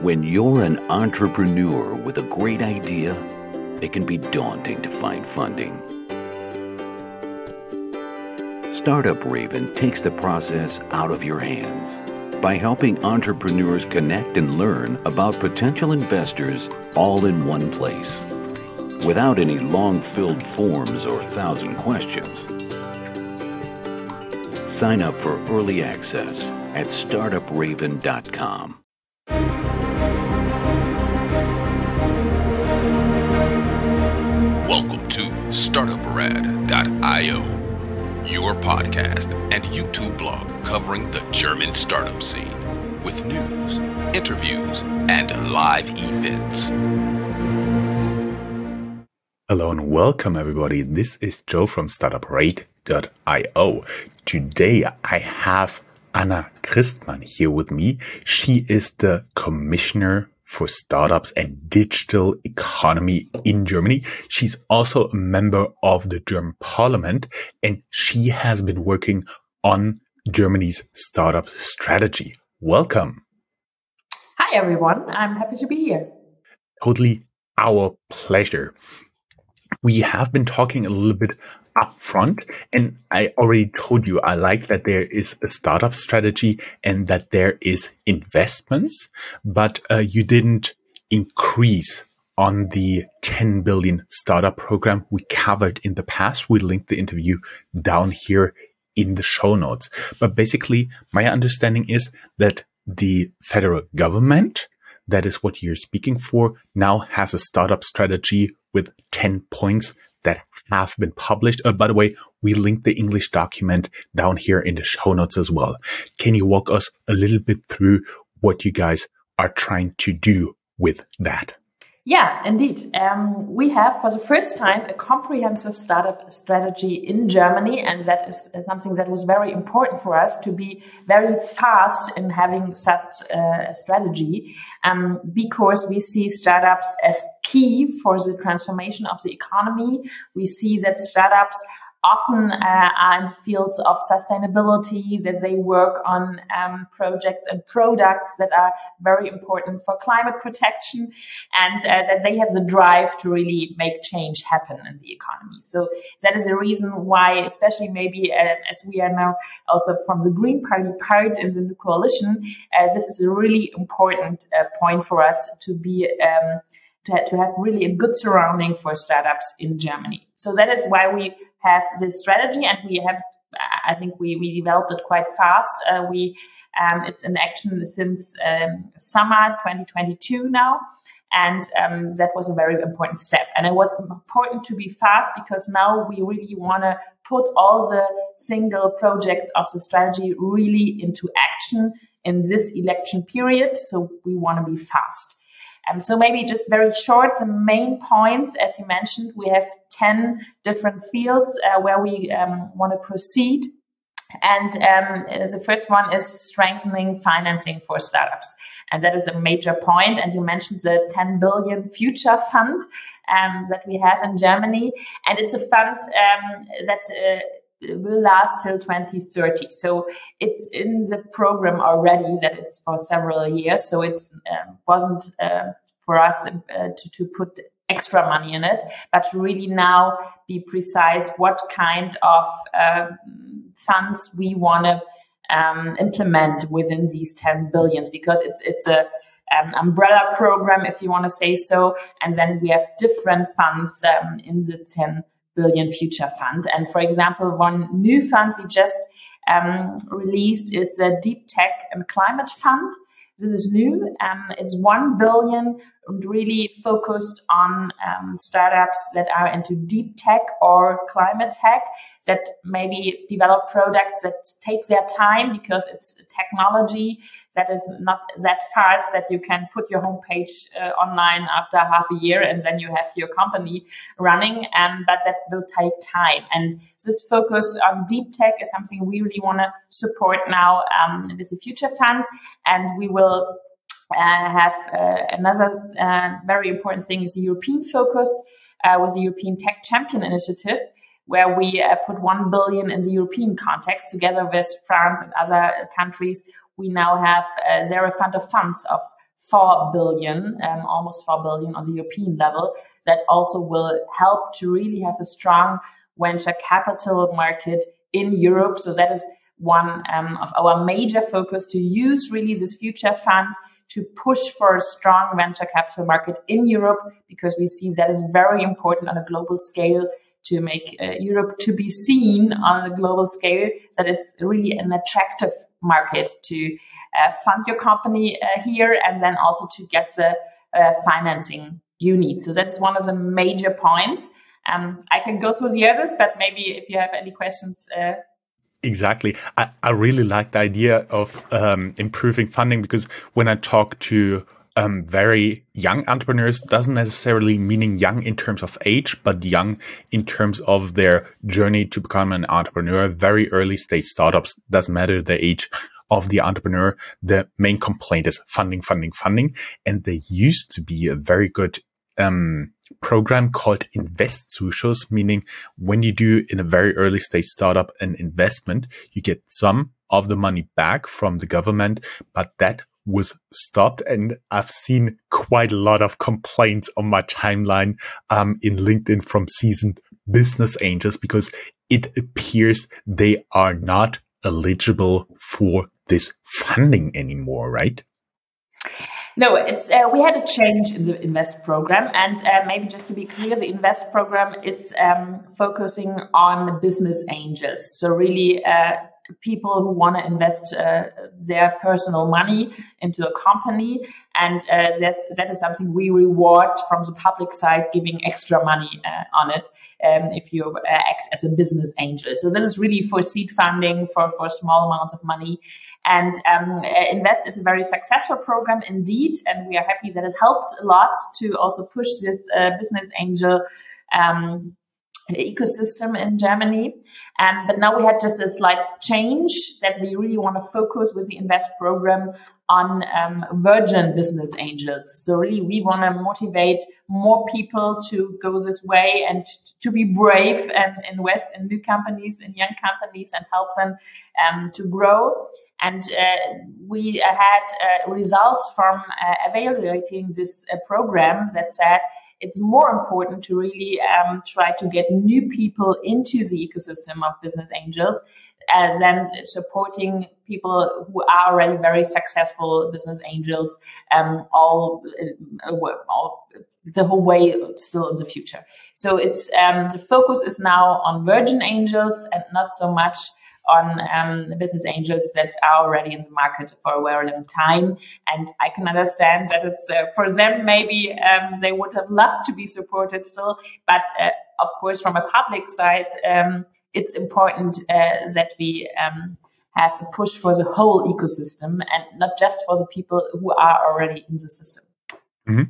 When you're an entrepreneur with a great idea, it can be daunting to find funding. Startup Raven takes the process out of your hands by helping entrepreneurs connect and learn about potential investors all in one place without any long filled forms or thousand questions. Sign up for early access at startupraven.com. Welcome to StartupRad.io, your podcast and YouTube blog covering the German startup scene with news, interviews, and live events. Hello and welcome everybody. This is Joe from StartupRad.io. Today I have Anna Christmann here with me. She is the Commissioner for startups and digital economy in Germany. She's also a member of the German parliament and she has been working on Germany's startup strategy. Welcome. Hi, everyone. I'm happy to be here. Totally our pleasure. We have been talking a little bit upfront. And I already told you, I like that there is a startup strategy and that there is investments, but uh, you didn't increase on the 10 billion startup program we covered in the past. We linked the interview down here in the show notes. But basically, my understanding is that the federal government, that is what you're speaking for, now has a startup strategy with 10 points that have been published. Uh, by the way, we linked the English document down here in the show notes as well. Can you walk us a little bit through what you guys are trying to do with that? Yeah, indeed. Um, we have for the first time a comprehensive startup strategy in Germany, and that is something that was very important for us to be very fast in having such a strategy, um, because we see startups as key for the transformation of the economy. We see that startups often uh, are in the fields of sustainability, that they work on um, projects and products that are very important for climate protection, and uh, that they have the drive to really make change happen in the economy. So that is the reason why, especially maybe uh, as we are now also from the Green Party part in the new coalition, uh, this is a really important uh, point for us to be. Um, to, to have really a good surrounding for startups in Germany. So that is why we have this strategy and we have, I think we, we developed it quite fast. Uh, we, um, it's in action since um, summer 2022 now. And um, that was a very important step. And it was important to be fast because now we really want to put all the single projects of the strategy really into action in this election period. So we want to be fast. Um, so maybe just very short, the main points, as you mentioned, we have 10 different fields uh, where we um, want to proceed. And um, the first one is strengthening financing for startups. And that is a major point. And you mentioned the 10 billion future fund um, that we have in Germany. And it's a fund um, that uh, will last till 2030. So it's in the program already that it's for several years. So it um, wasn't uh, for us uh, to, to put extra money in it, but really now be precise what kind of uh, funds we want to um, implement within these 10 billions because it's it's a um, umbrella program if you want to say so and then we have different funds um, in the 10 billion future fund. And for example, one new fund we just um, released is the Deep Tech and Climate Fund. This is new. Um, it's 1 billion and really focused on um, startups that are into deep tech or climate tech that maybe develop products that take their time because it's technology that is not that fast that you can put your homepage uh, online after half a year and then you have your company running um, but that will take time. And this focus on deep tech is something we really want to support now um, with the future fund and we will uh, have uh, another uh, very important thing is the European focus with the European Tech Champion Initiative, where we put 1 billion in the European context together with France and other countries. We now have a zero fund of funds of 4 billion, um, almost 4 billion on the European level, that also will help to really have a strong venture capital market in Europe. So that is one um, of our major focus to use really this future fund to push for a strong venture capital market in Europe because we see that is very important on a global scale to make uh, Europe to be seen on a global scale that it's really an attractive market to uh, fund your company uh, here and then also to get the uh, financing you need. So that's one of the major points. Um, I can go through the others, but maybe if you have any questions. Exactly. I, I really like the idea of um, improving funding because when I talk to um, very young entrepreneurs doesn't necessarily meaning young in terms of age, but young in terms of their journey to become an entrepreneur. Very early stage startups doesn't matter the age of the entrepreneur. The main complaint is funding, funding, funding. And there used to be a very good um, program called Investzuschuss, meaning when you do in a very early stage startup an investment, you get some of the money back from the government, but that was stopped. And I've seen quite a lot of complaints on my timeline um, in LinkedIn from seasoned business angels because it appears they are not eligible for this funding anymore, right? No, it's uh, we had a change in the invest program, and uh, maybe just to be clear, the invest program is um, focusing on business angels. So really, uh, people who want to invest uh, their personal money into a company. And uh, that is something we reward from the public side, giving extra money uh, on it um, if you uh, act as a business angel. So this is really for seed funding, for, for small amounts of money. And um, uh, Invest is a very successful program indeed. And we are happy that it helped a lot to also push this uh, business angel um, ecosystem in Germany. Um, but now we had just a slight change that we really want to focus with the Invest program on um, virgin business angels. So really, we want to motivate more people to go this way and to be brave and invest in new companies, in young companies, and help them um, to grow. And uh, we had uh, results from uh, evaluating this uh, program that said it's more important to really um, try to get new people into the ecosystem of business angels uh, than supporting people who are already very successful business angels um, all, uh, all the whole way still in the future. So it's um, the focus is now on virgin angels and not so much on um, business angels that are already in the market for a very long time. And I can understand that it's uh, for them, maybe um, they would have loved to be supported still. But uh, of course, from a public side, um, it's important uh, that we um, have a push for the whole ecosystem and not just for the people who are already in the system. Mm-hmm.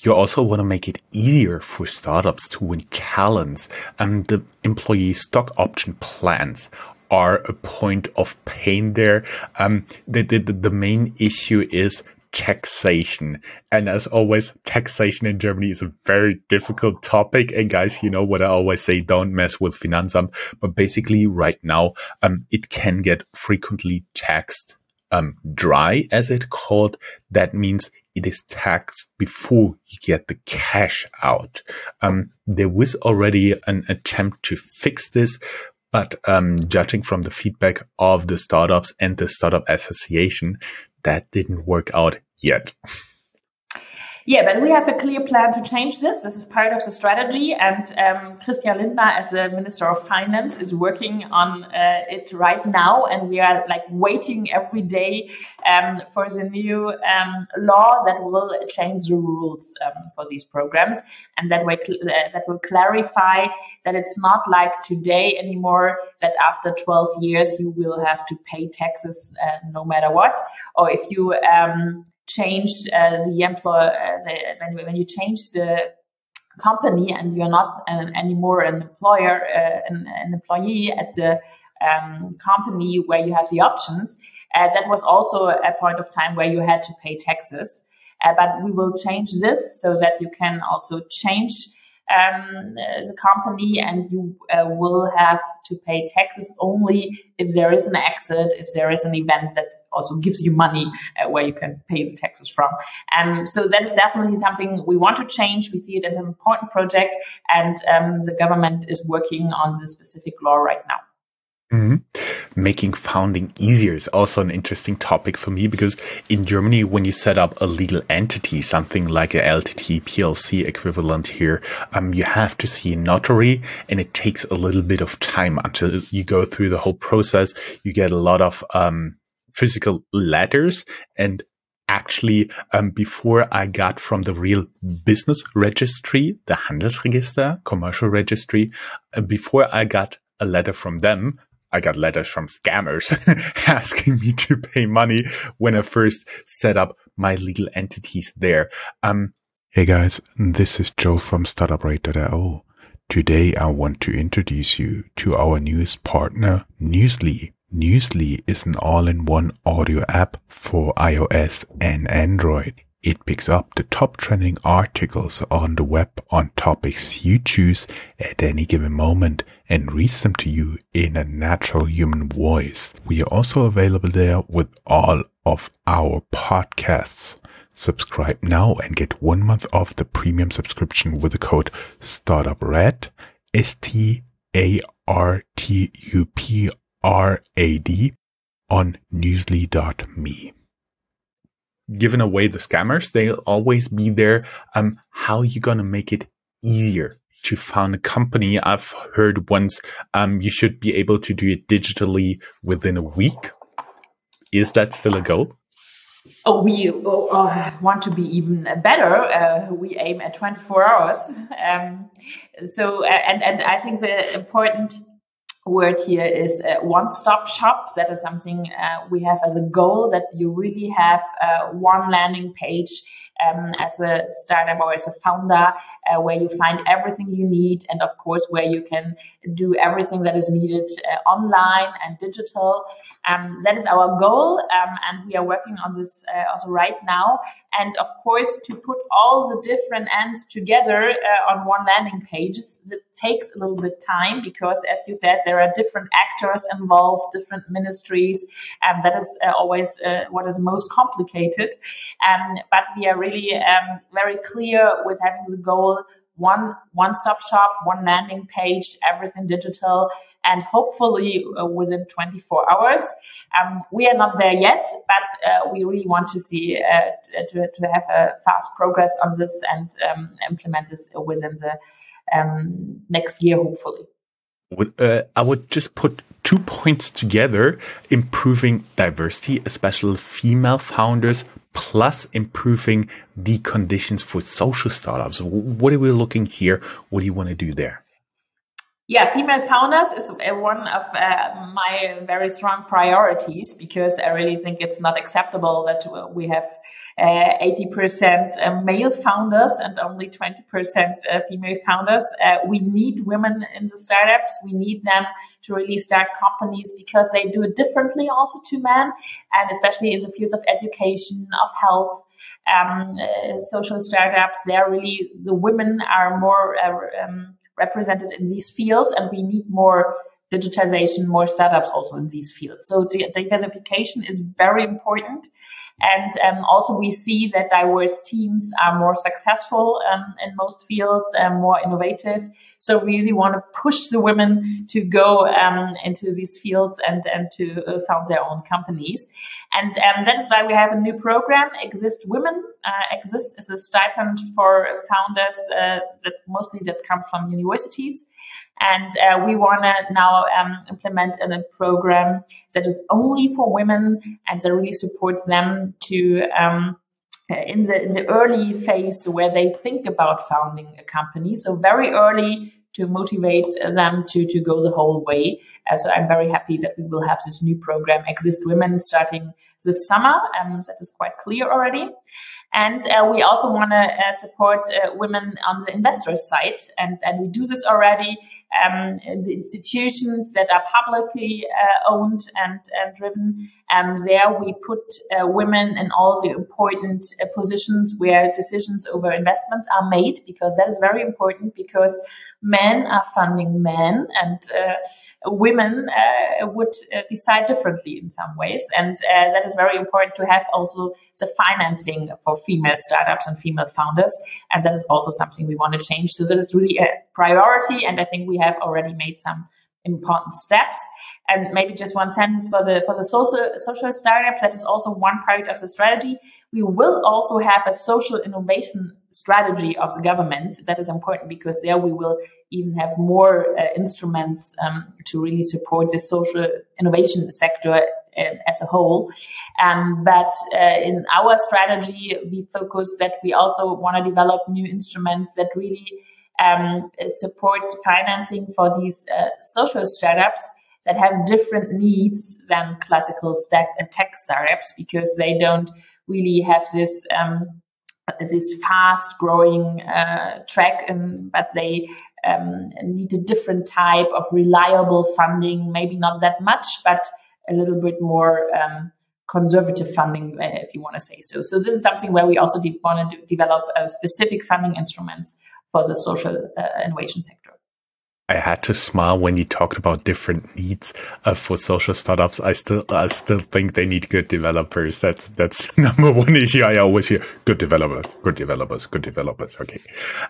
You also want to make it easier for startups to win talents. And the employee stock option plans are a point of pain there. Um, the, the, the main issue is taxation. And as always, taxation in Germany is a very difficult topic. And guys, you know what I always say, don't mess with Finanzamt. But basically right now, um, it can get frequently taxed um, dry, as it called. That means it is taxed before you get the cash out. Um, there was already an attempt to fix this, but um, judging from the feedback of the startups and the startup association, that didn't work out yet. Yeah, but we have a clear plan to change this. This is part of the strategy, and um, Christian Lindner, as the Minister of Finance, is working on uh, it right now, and we are like waiting every day um, for the new um, law that will change the rules um, for these programs, and that cl- uh, that will clarify that it's not like today anymore that after 12 years you will have to pay taxes uh, no matter what, or if you um, changed uh, the employer uh, when, when you change the company and you're not an, anymore an employer uh, an, an, employee at the um, company where you have the options uh, that was also a point of time where you had to pay taxes. Uh, but we will change this so that you can also change um, the company, and you uh, will have to pay taxes only if there is an exit, if there is an event that also gives you money uh, where you can pay the taxes from. Um, so that is definitely something we want to change. We see it as an important project, and um, the government is working on this specific law right now. Mm-hmm. Making founding easier is also an interesting topic for me because in Germany, when you set up a legal entity, something like a LTD PLC equivalent here, um, you have to see a notary and it takes a little bit of time until you go through the whole process. You get a lot of, um, physical letters and actually um, before I got from the real business registry, the Handelsregister, commercial registry, uh, before I got a letter from them, I got letters from scammers asking me to pay money when I first set up my legal entities there. Um, hey guys, this is Joe from StartupRad.io. Today I want to introduce you to our newest partner, Newsly. Newsly is an all-in-one audio app for iOS and Android. It picks up the top trending articles on the web on topics you choose at any given moment and reads them to you in a natural human voice. We are also available there with all of our podcasts. Subscribe now and get one month off the premium subscription with the code StartupRad, S-T-A-R-T-U-P-R-A-D on newsly.me giving away the scammers. They'll always be there. Um, how are you going to make it easier to found a company? I've heard once, um, you should be able to do it digitally within a week. Is that still a goal? Oh, we uh, want to be even better. Uh, we aim at 24 hours. Um, so, and, and I think the important word here is one stop shop. That is something uh, we have as a goal that you really have uh, one landing page um, as a startup or as a founder uh, where you find everything you need and of course where you can do everything that is needed uh, online and digital um, that is our goal um, and we are working on this uh, also right now. And of course to put all the different ends together uh, on one landing page it takes a little bit time because as you said there are different actors involved different ministries and that is uh, always uh, what is most complicated. Um, but we are really really um, very clear with having the goal one one stop shop, one landing page, everything digital, and hopefully uh, within 24 hours. Um, we are not there yet, but uh, we really want to see uh, to, to have a fast progress on this and um, implement this within the um, next year, hopefully. Uh, I would just put two points together improving diversity, especially female founders, plus improving the conditions for social startups. What are we looking here? What do you want to do there? Yeah, female founders is uh, one of uh, my very strong priorities because I really think it's not acceptable that we have uh, 80% uh, male founders and only 20% uh, female founders. Uh, we need women in the startups. We need them to really start companies because they do it differently also to men, and especially in the fields of education, of health, um, social startups. They're really the women are more. Um, represented in these fields, and we need more digitization, more startups also in these fields. So diversification is very important. And um, also, we see that diverse teams are more successful um, in most fields, um, more innovative. So, we really want to push the women to go um, into these fields and, and to uh, found their own companies. And um, that is why we have a new program, Exist Women. Uh, Exist is a stipend for founders uh, that mostly that come from universities. And uh, we want to now um, implement a program that is only for women and that really supports them to um, in the in the early phase where they think about founding a company. So very early to motivate them to to go the whole way. Uh, so I'm very happy that we will have this new program, Exist Women, starting this summer. Um, that is quite clear already. And uh, we also want to uh, support uh, women on the investor side. And, and we do this already um, the institutions that are publicly uh, owned and, and driven. Um, there we put uh, women in all the important uh, positions where decisions over investments are made because that is very important because men are funding men and uh, women uh, would uh, decide differently in some ways. And that is very important to have also the financing for female startups and female founders. And that is also something we want to change. So this is really a priority. And I think we have already made some important steps. And maybe just one sentence for the for the social social startups. That is also one part of the strategy. We will also have a social innovation strategy of the government. That is important because there we will even have more uh, instruments um, to really support the social innovation sector uh, as a whole. Um, but uh, in our strategy, we focus that we also want to develop new instruments that really um, support financing for these uh, social startups that have different needs than classical uh, tech startups because they don't really have this um, this fast growing uh, track, and, but they um, need a different type of reliable funding. Maybe not that much, but a little bit more um, conservative funding, uh, if you want to say so. So this is something where we also de- want to develop uh, specific funding instruments for the social uh, innovation sector. I had to smile when you talked about different needs uh, for social startups. I still, I still think they need good developers. That's that's number one issue I always hear: good developers, good developers, good developers. Okay.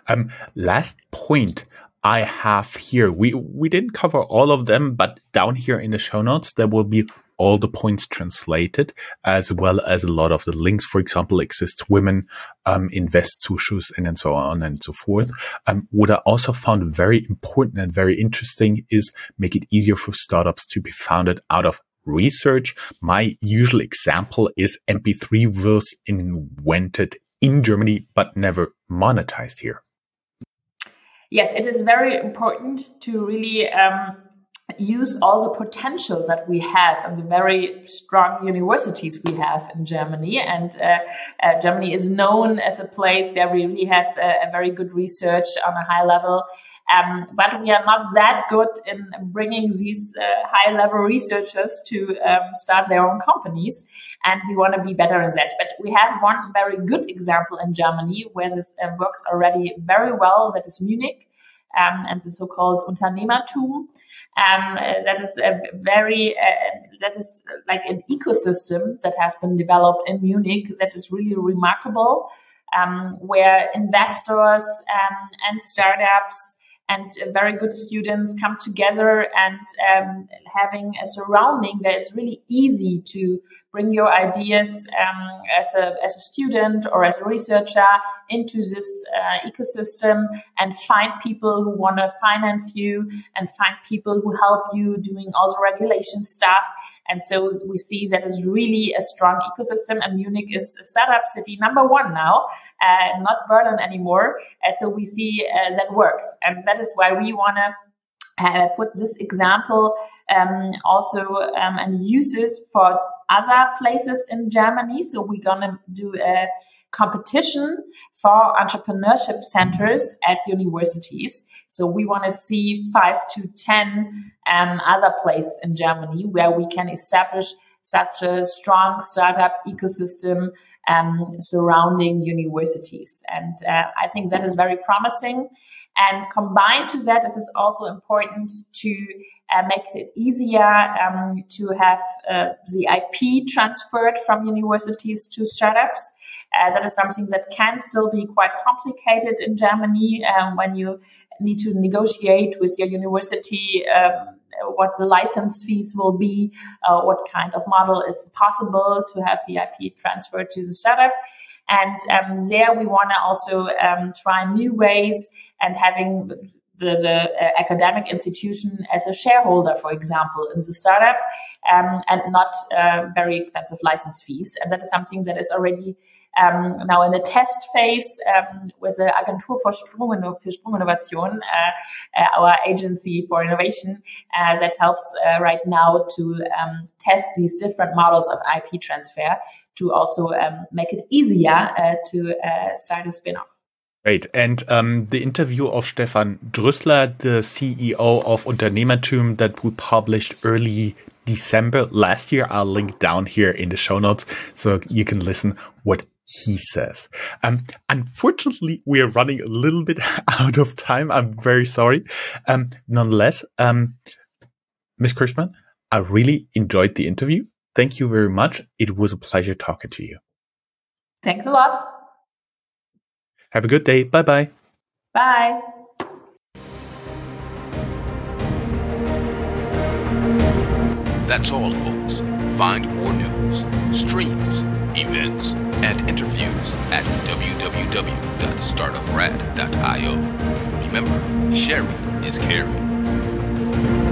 Um, last point I have here. We we didn't cover all of them, but down here in the show notes there will be all the points translated, as well as a lot of the links. For example, exists women, um, invest Zuschuss, and, and so on and so forth. Um, what I also found very important and very interesting is make it easier for startups to be founded out of research. My usual example is MP3 was invented in Germany, but never monetized here. Yes, it is very important to really um, use all the potentials that we have and the very strong universities we have in Germany. And uh, uh, Germany is known as a place where we really have a, a very good research on a high level. Um, but we are not that good in bringing these uh, high level researchers to um, start their own companies. And we want to be better in that. But we have one very good example in Germany where this uh, works already very well. That is Munich um, and the so-called Unternehmertum. Um, that is a very uh, that is like an ecosystem that has been developed in Munich that is really remarkable, um, where investors um, and startups and very good students come together and um, having a surrounding where it's really easy to bring your ideas um, as, a, as a student or as a researcher into this uh, ecosystem and find people who want to finance you and find people who help you doing all the regulation stuff and so we see that is really a strong ecosystem. And Munich is a startup city number one now, uh, not Berlin anymore. Uh, so we see uh, that works. And that is why we want to uh, put this example um, also um, and use it for other places in Germany. So we're going to do a competition for entrepreneurship centers at universities. So we want to see five to 10 um, other places in Germany where we can establish such a strong startup ecosystem um, surrounding universities. And uh, I think that is very promising. And combined to that, this is also important to uh, makes it easier um, to have uh, the IP transferred from universities to startups. Uh, that is something that can still be quite complicated in Germany um, when you need to negotiate with your university um, what the license fees will be, uh, what kind of model is possible to have the IP transferred to the startup. And um, there we want to also um, try new ways and having the, the uh, academic institution as a shareholder, for example, in the startup, um, and not uh, very expensive license fees. And that is something that is already um, now in the test phase um, with the Agentur für, Sprung, für Sprunginnovation, uh, uh, our agency for innovation uh, that helps right now to um, test these different models of IP transfer to also um, make it easier to start a spin-off. Great. And um, the interview of Stefan Drüssler, the CEO of Unternehmertum that we published early December last year, I'll link down here in the show notes so you can listen what he says. Um, unfortunately, we are running a little bit out of time. I'm very sorry. Um, nonetheless, um, Ms. Christmann, I really enjoyed the interview. Thank you very much. It was a pleasure talking to you. Thanks a lot. Have a good day. Bye-bye. Bye. That's all, folks. Find more news, streams, events, and interviews at www.startuprad.io. Remember, sharing is caring.